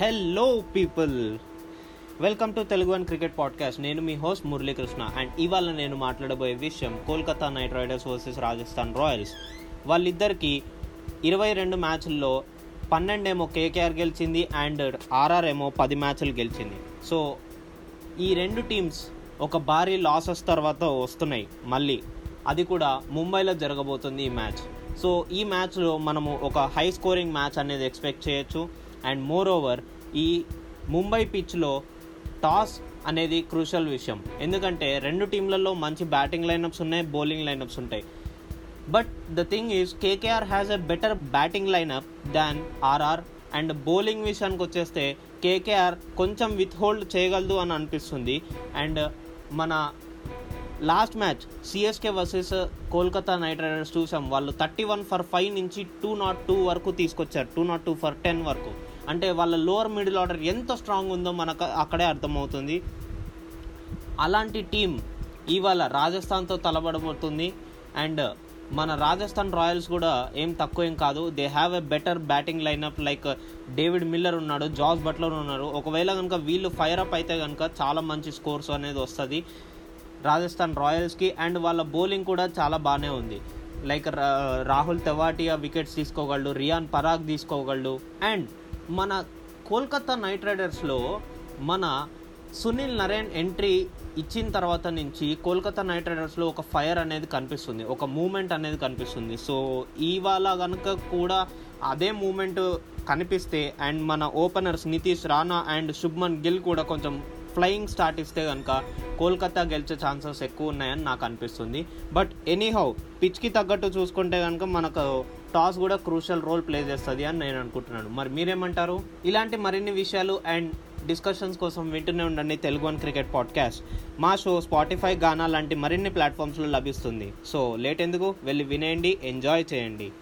Hello people welcome to Telugu one cricket podcast నేను మీ host Muralikrishna and ఇవాళ నేను మాట్లాడబోయే విషయం Kolkata Knight Riders versus Rajasthan Royals వాళ్ళిద్దరికి ఇరవై రెండు మ్యాచ్ల్లో పన్నెండేమో కేకేఆర్ గెలిచింది అండ్ ఆర్ఆర్ ఏమో పది మ్యాచ్లు గెలిచింది. సో ఈ రెండు టీమ్స్ ఒక భారీ లాసెస్ తర్వాత వస్తున్నాయి. మళ్ళీ అది కూడా ముంబైలో జరగబోతుంది ఈ మ్యాచ్. సో ఈ మ్యాచ్లో మనము ఒక హై స్కోరింగ్ మ్యాచ్ అనేది ఎక్స్పెక్ట్ చేయొచ్చు. అండ్ మోర్ ఓవర్ ఈ ముంబై పిచ్లో టాస్ అనేది క్రూషల్ విషయం. ఎందుకంటే రెండు టీంలలో మంచి బ్యాటింగ్ లైనప్స్ ఉన్నాయి బౌలింగ్ లైనప్స్ ఉంటాయి. But the thing is KKR has a better batting lineup than RR and bowling విషయానికి వచ్చేస్తే కేకేఆర్ కొంచెం విత్ హోల్డ్ చేయగలదు అని అనిపిస్తుంది. అండ్ మన last match CSK versus Kolkata Knight Riders చూసాం. వాళ్ళు థర్టీ వన్ ఫర్ ఫైవ్ నుంచి టూ నాట్ టూ వరకు తీసుకొచ్చారు. Two nought two for ten వరకు. అంటే వాళ్ళ లోవర్ మిడిల్ ఆర్డర్ ఎంత స్ట్రాంగ్ ఉందో మనకు అక్కడే అర్థమవుతుంది. అలాంటి టీం ఇవాళ రాజస్థాన్తో తలబడబోతుంది అండ్ మన రాజస్థాన్ రాయల్స్ కూడా ఏం తక్కువ ఏం కాదు. They have a better batting lineup like David Miller ఉన్నాడు జార్జ్ బట్లర్ ఉన్నారు ఒకవేళ కనుక వీళ్ళు ఫైర్ అప్ అయితే కనుక చాలా మంచి స్కోర్స్ అనేది వస్తుంది రాజస్థాన్ రాయల్స్కి అండ్ వాళ్ళ బౌలింగ్ కూడా చాలా బాగానే ఉంది. లైక్ రాహుల్ తెవాటియా వికెట్స్ తీసుకోగలడు రియాన్ పరాగ్ తీసుకోగలడు. అండ్ మన కోల్కతా నైట్ రైడర్స్లో మన సునీల్ నరేన్ ఎంట్రీ ఇచ్చిన తర్వాత నుంచి కోల్కతా నైట్ రైడర్స్లో ఒక ఫైర్ అనేది కనిపిస్తుంది ఒక మూమెంట్ అనేది కనిపిస్తుంది. సో ఇవాళ కనుక కూడా అదే మూమెంట్ కనిపిస్తే అండ్ మన ఓపెనర్స్ నితీష్ రాణా అండ్ శుభ్మన్ గిల్ కూడా కొంచెం ఫ్లయింగ్ స్టార్ట్ ఇస్తే కనుక కోల్కతా గెలిచే ఛాన్సెస్ ఎక్కువ ఉన్నాయని నాకు అనిపిస్తుంది. బట్ ఎనీహౌ పిచ్కి తగ్గట్టు చూసుకుంటే కనుక మనకు టాస్ కూడా క్రూషల్ రోల్ ప్లే చేస్తుంది అని నేను అనుకుంటున్నాను. మరి మీరేమంటారు? ఇలాంటి మరిన్ని విషయాలు అండ్ డిస్కషన్స్ కోసం వింటూనే ఉండండి తెలుగు వన్ క్రికెట్ పాడ్కాస్ట్. మా షో స్పాటిఫై గానా లాంటి మరిన్ని ప్లాట్ఫామ్స్లో లభిస్తుంది. సో లేట్ ఎందుకు? వెళ్ళి వినేయండి ఎంజాయ్ చేయండి.